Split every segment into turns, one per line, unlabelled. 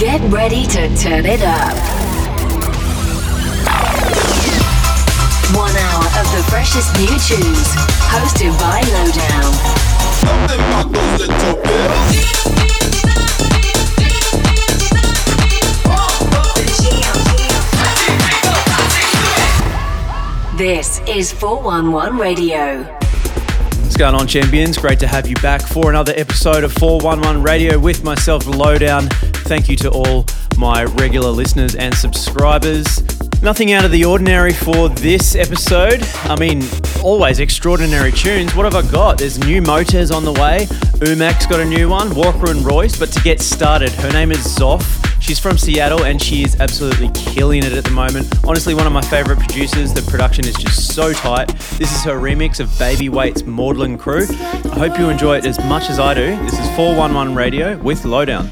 Get ready to turn it up. One hour of the freshest new tunes, hosted by Lowdown. This is 411 Radio.
What's going on, champions? Great to have you back for another episode of 411 Radio with myself, Lowdown. Thank you to all my regular listeners and subscribers. Nothing out of the ordinary for this episode. I mean, always extraordinary tunes. What have I got? There's new Motors on the way. Umek's got a new one, Walker and Royce. But to get started, her name is Zoff. She's from Seattle and she is absolutely killing it at the moment. Honestly, one of my favorite producers. The production is just so tight. This is her remix of Baby Wait's Maudlin Crew. I hope you enjoy it as much as I do. This is 411 Radio with Lowdown.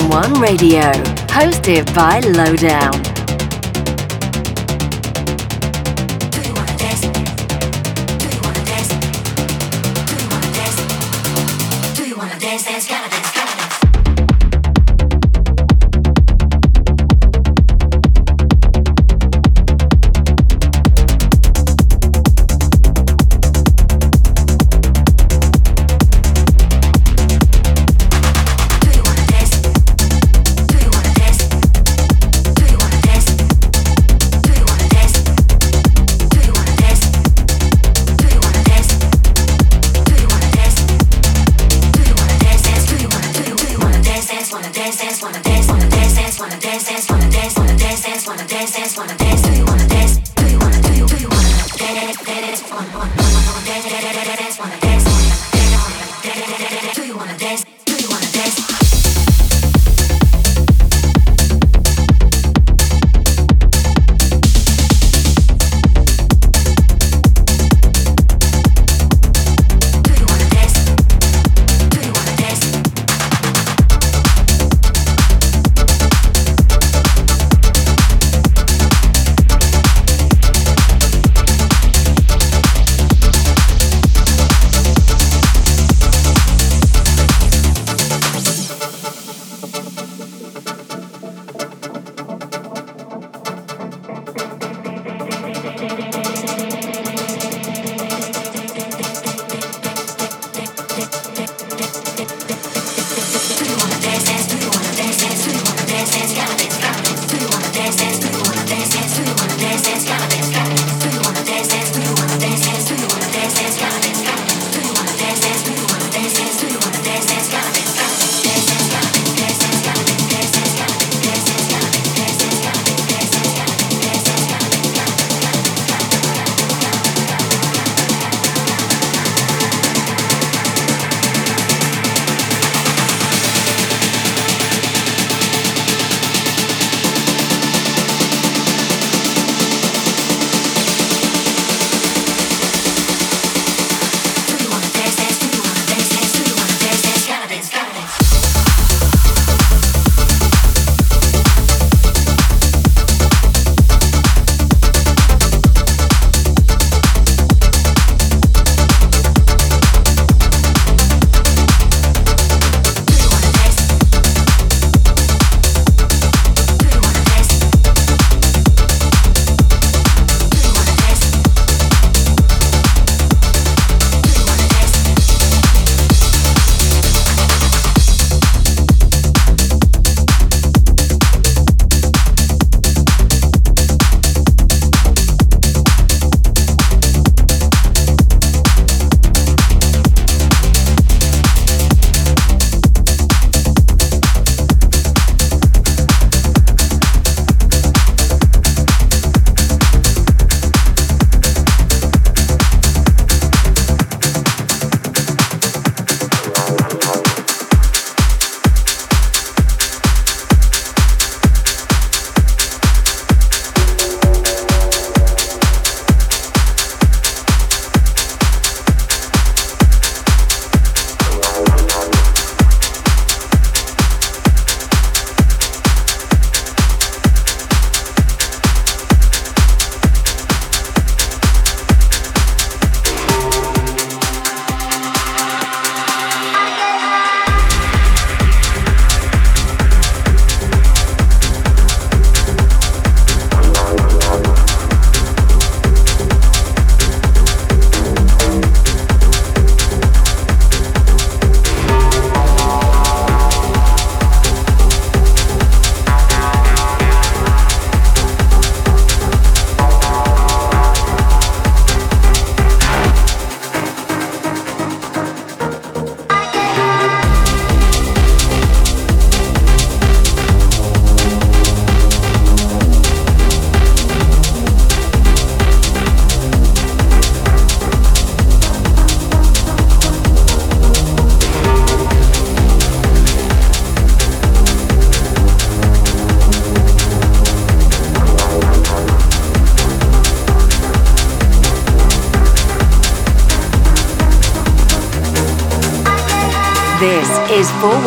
411 Radio, hosted by Lowdown.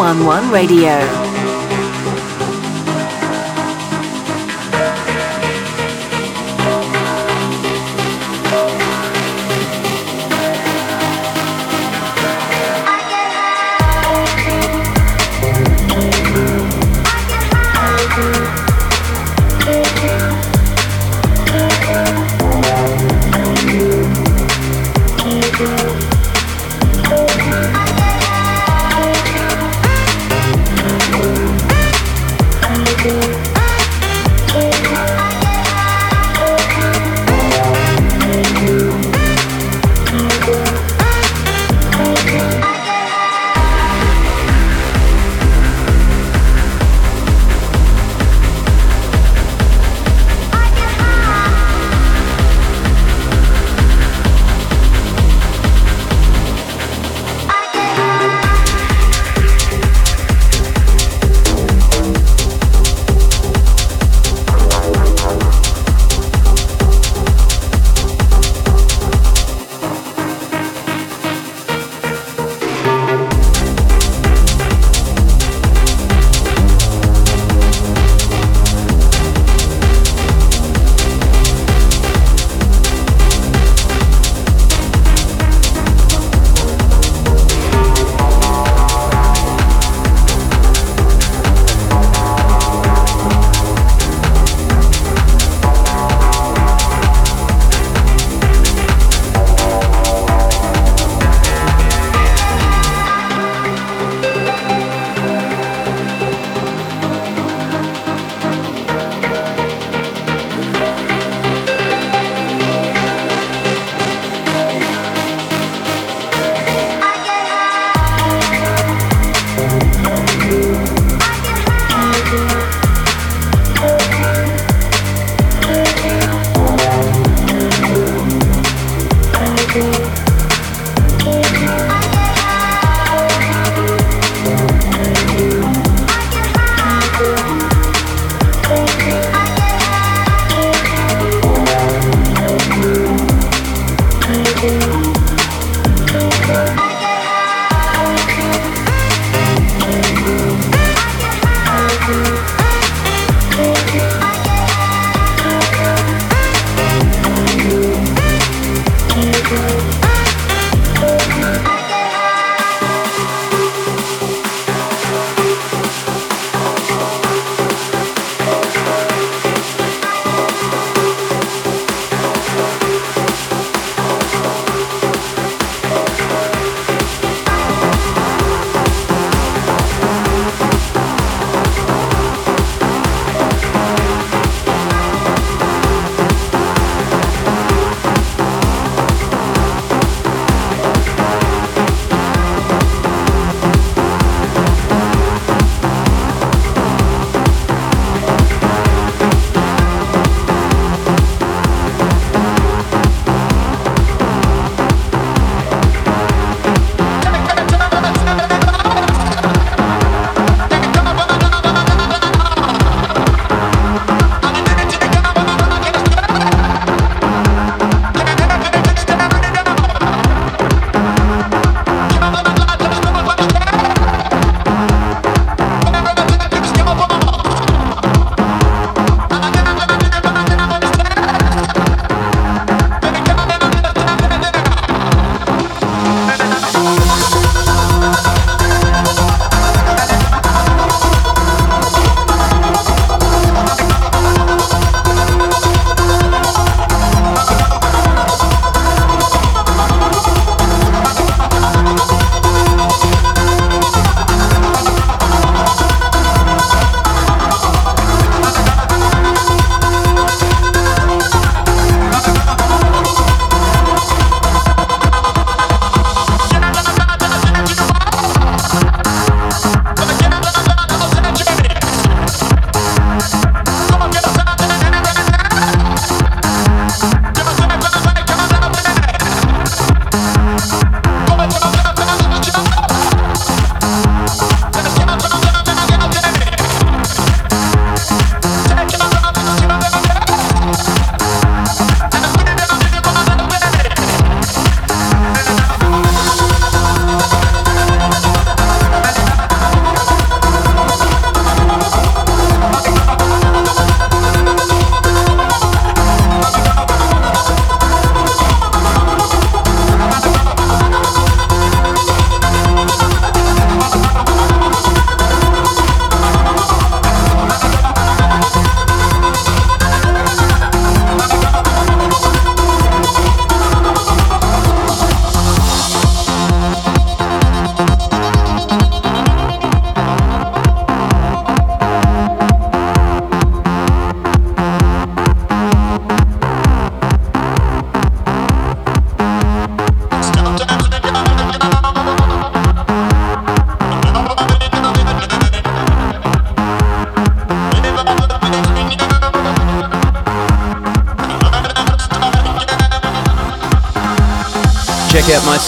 One Radio.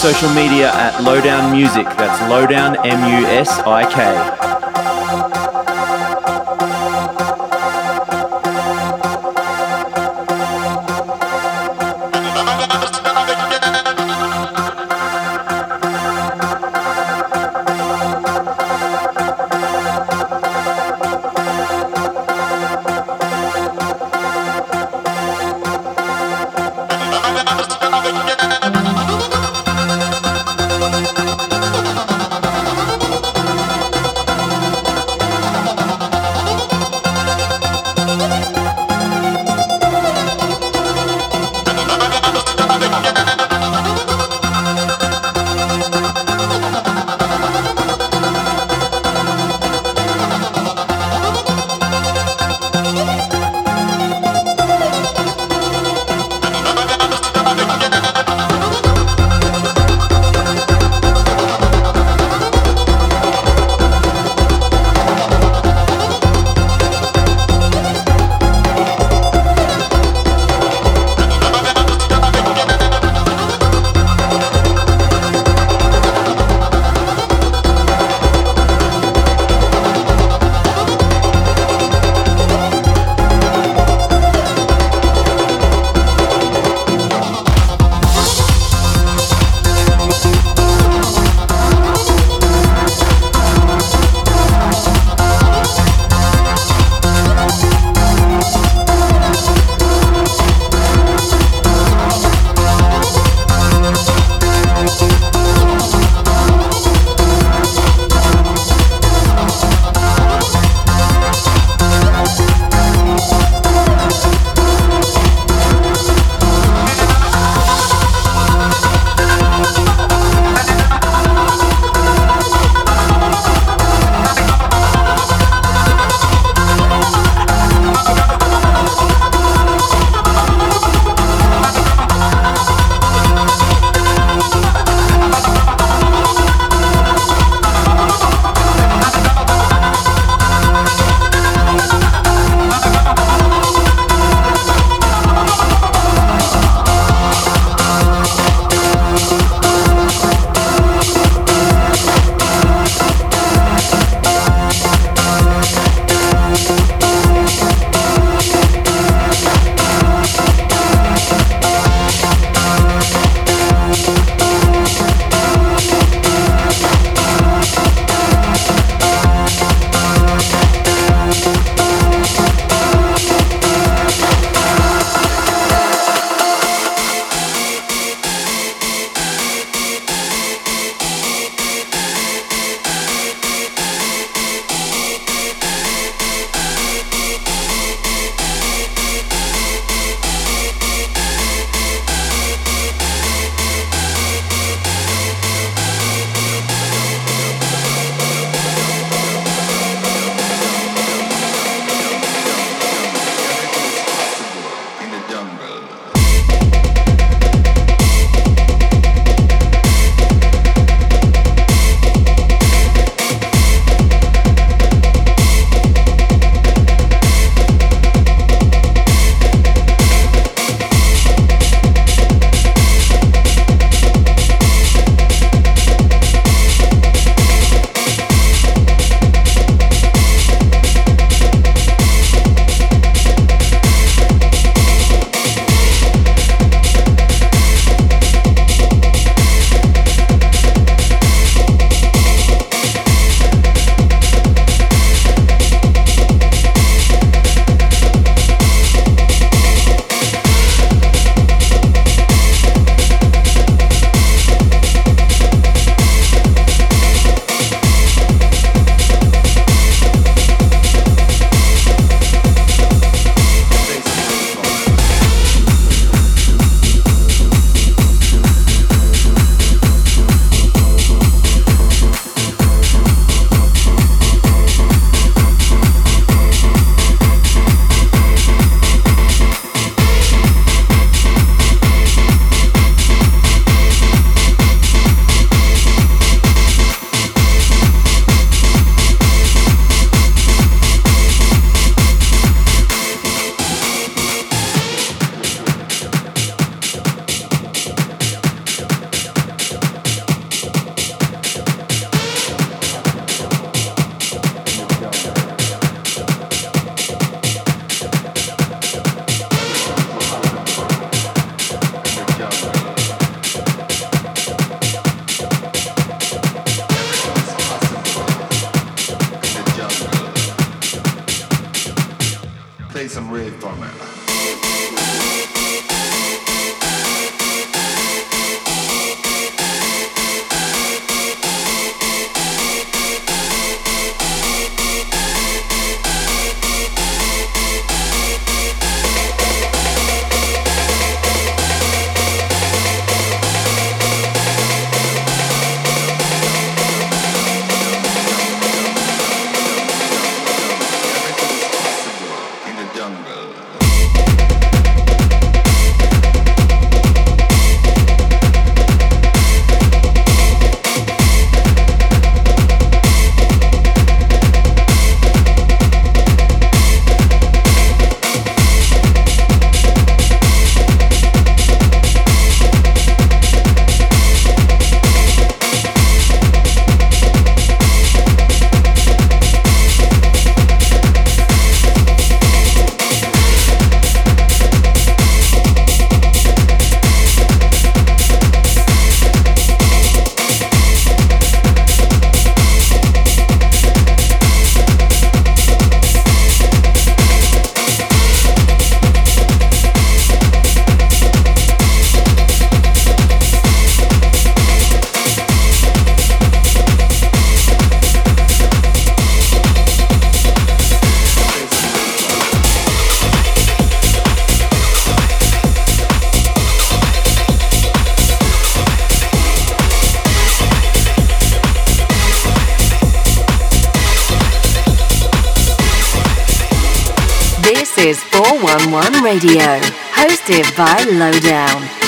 Social media at Lowdown Music. That's Lowdown M U S I K.
Radio, hosted by Lowdown.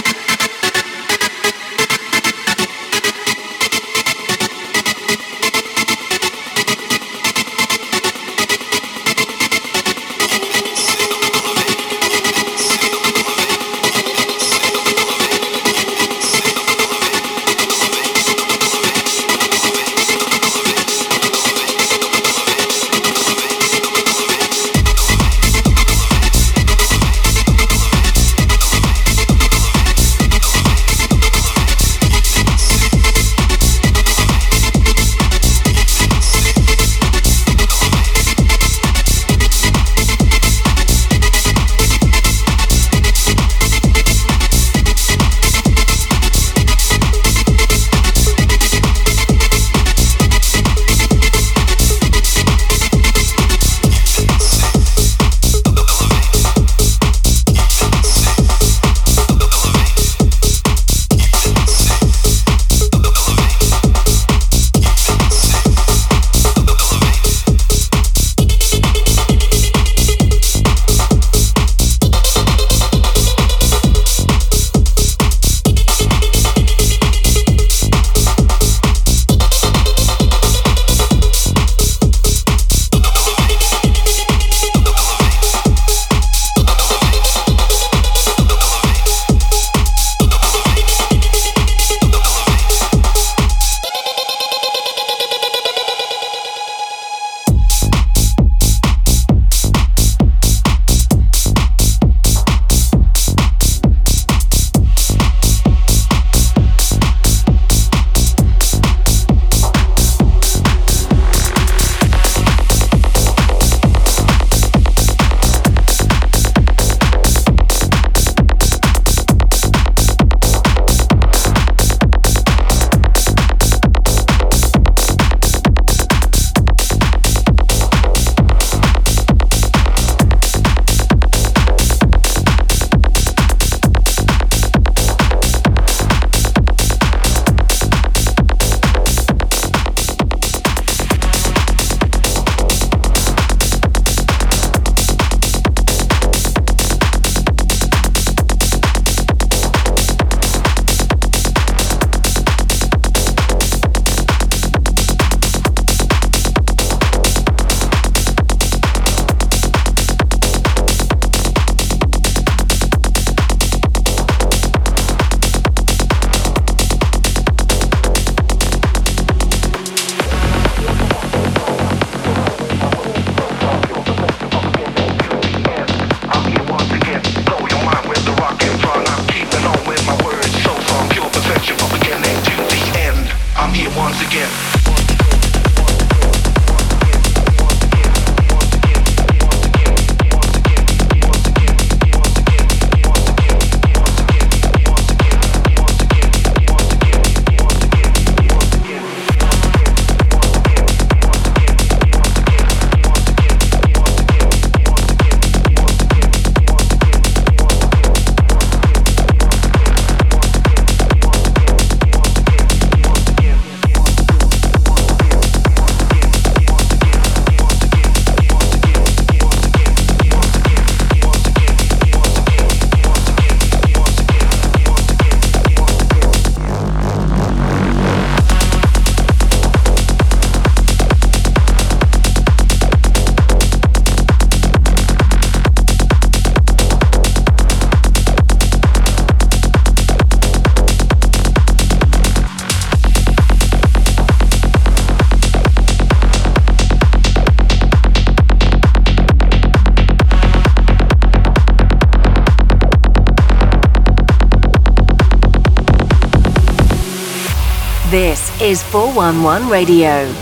Is 411 Radio.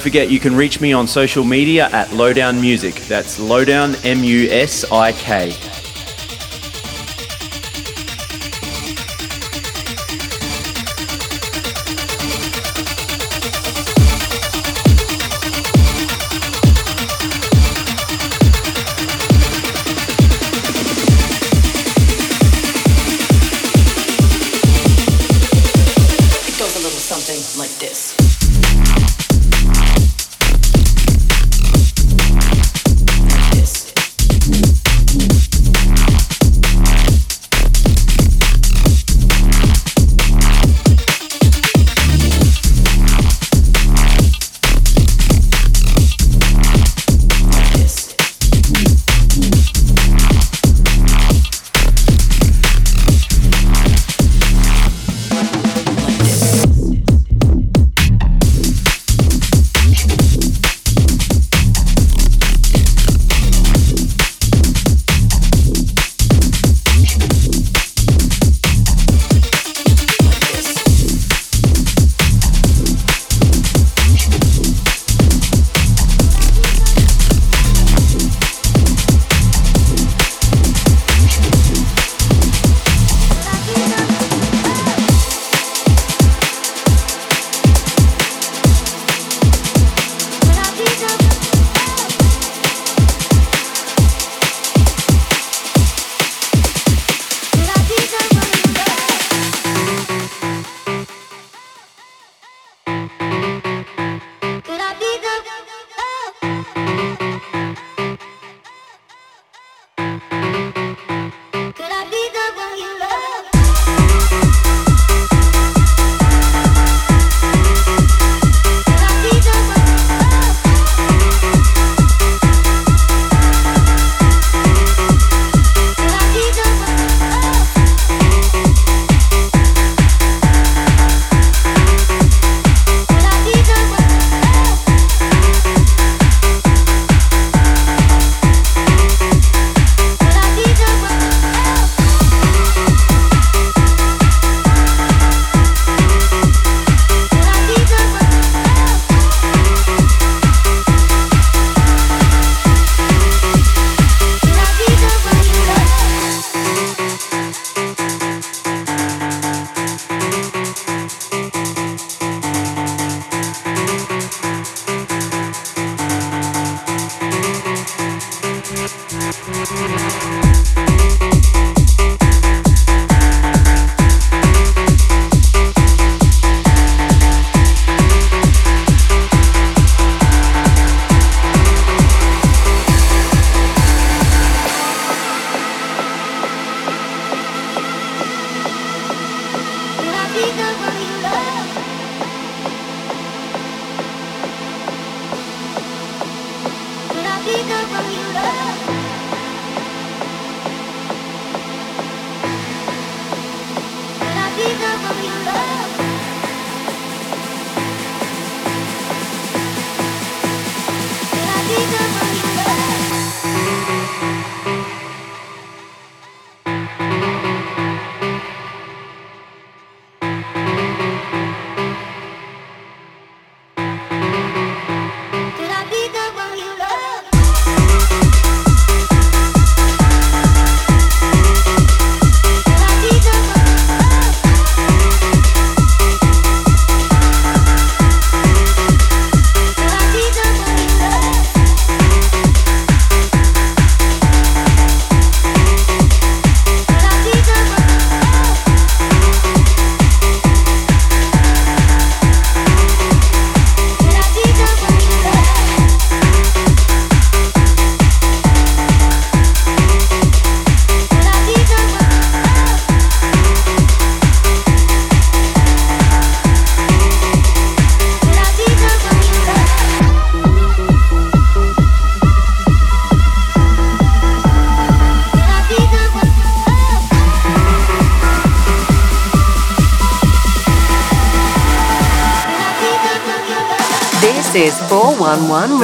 Don't forget you can reach me on social media at Lowdown Musik. That's Lowdown M U S I K.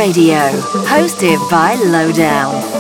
Radio, hosted by Lowdown.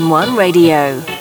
411 Radio.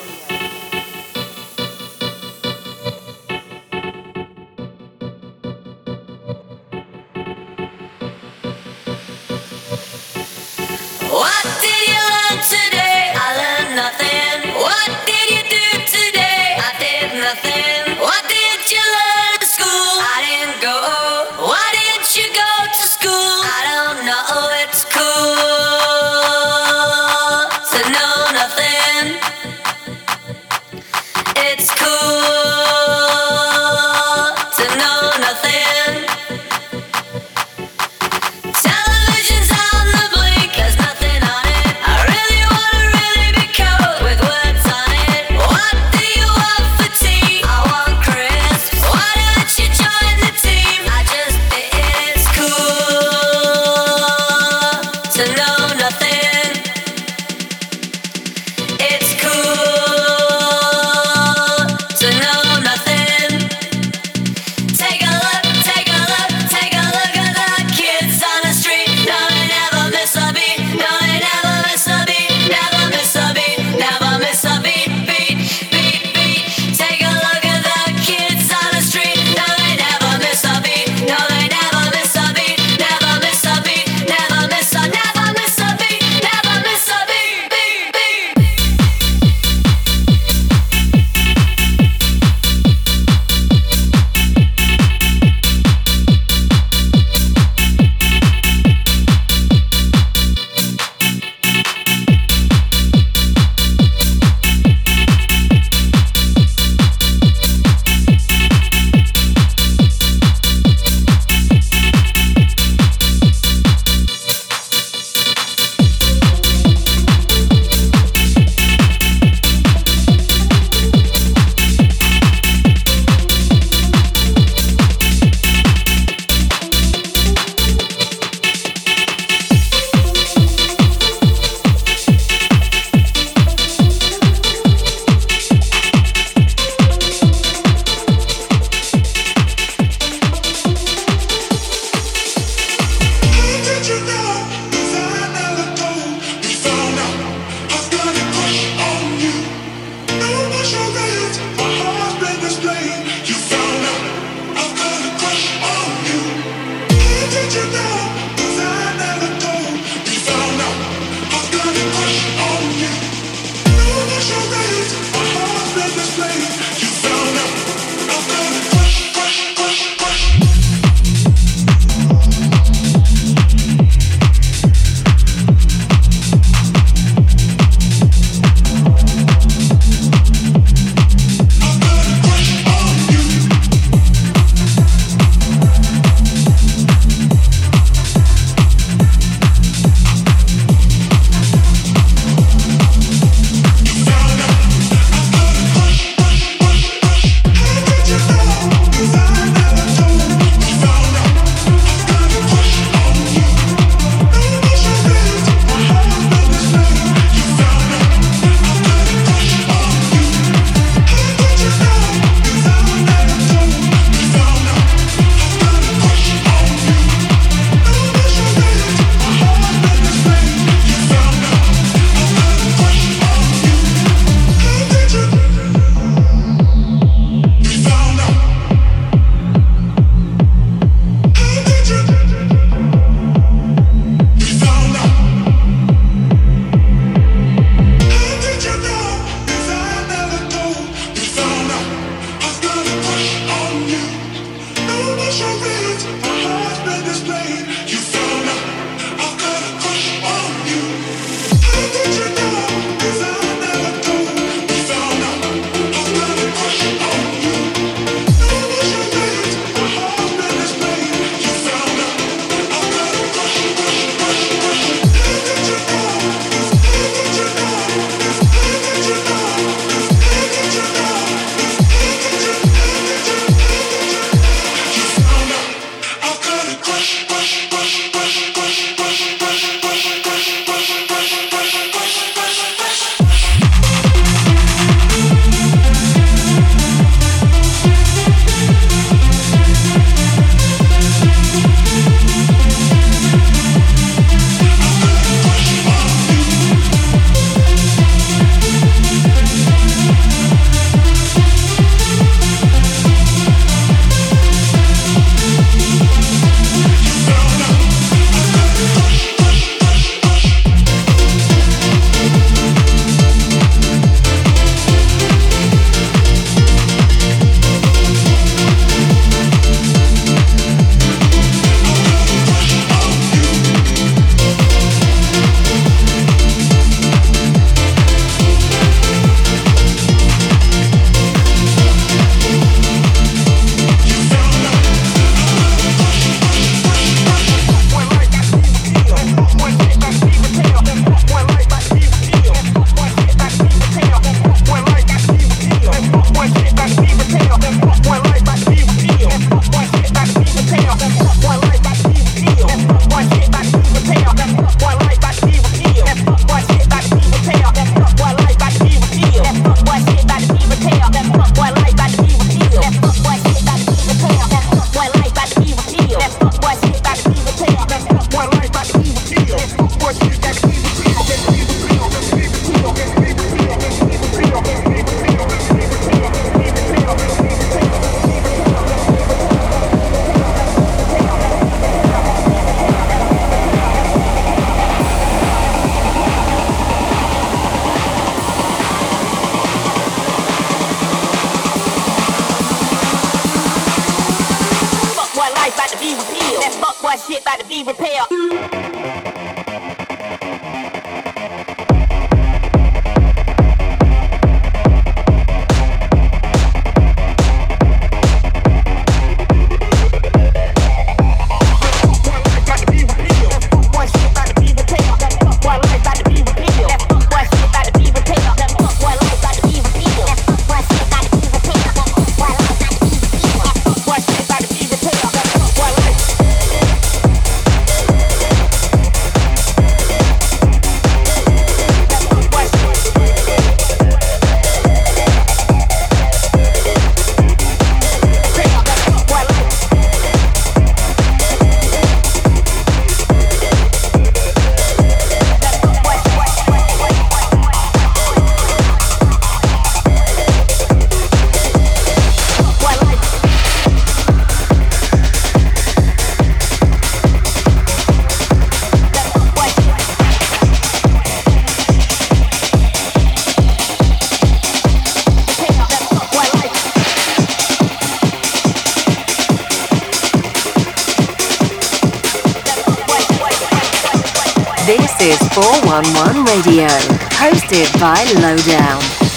Hosted by Lowdown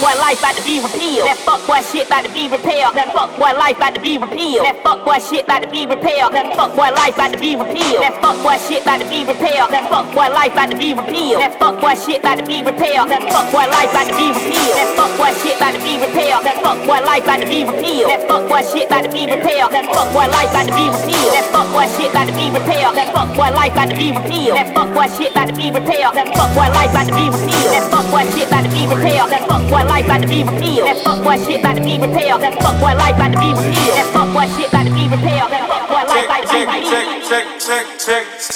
boy life about to be repealed. That fuck boy shit about to be repaired. That fuck boy life about to be repealed. That fuck boy shit about to be repaired. That fuck boy life about to be repealed. That fuck boy shit about to be repaired. That fuck boy life about to be repealed. That fuck boy shit about to be repaired. That fuck boy life about to be repealed. That fuck boy shit about to be repaired. That fuck boy life about to be repealed. That fuck boy shit about to be repaired. That fuck boy life about to be repealed. That fuck boy shit about to be repaired. That fuck boy life about to be repealed. Fuck boy shit about to be repaired. That fuck boy life about to be repealed. That fuck boy shit about to be repaired. That fuck boy life about to be repealed. That fuck boy shit about to be repaired. That fuck boy life about to be repealed. That fuck boy shit about to be repaired. That fuck boy life about to be repealed. Check, check, check, check.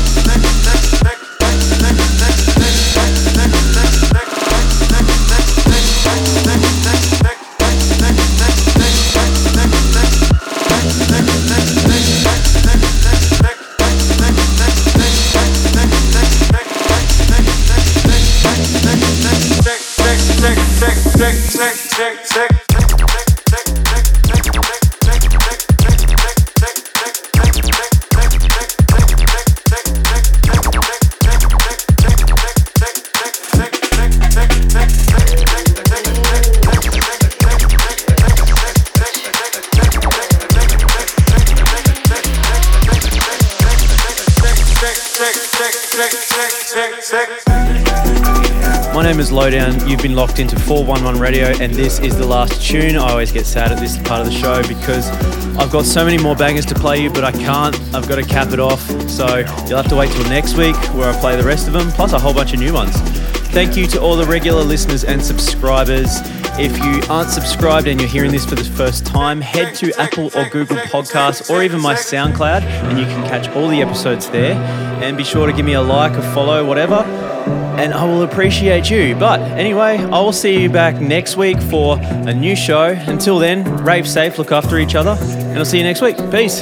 Lowdown. You've been locked into 411 Radio, and this is the last tune. I always get sad at this part of the show because I've got so many more bangers to play you, but I can't. I've got to cap it off. So you'll have to wait till next week where I play the rest of them, plus a whole bunch of new ones. Thank you to all the regular listeners and subscribers. If you aren't subscribed and you're hearing this for the first time, head to Apple or Google Podcasts or even my SoundCloud and you can catch all the episodes there. And be sure to give me a like, a follow, whatever and I will appreciate you. But anyway, I will see you back next week for a new show. Until then, rave safe, look after each other, and I'll see you next week. Peace.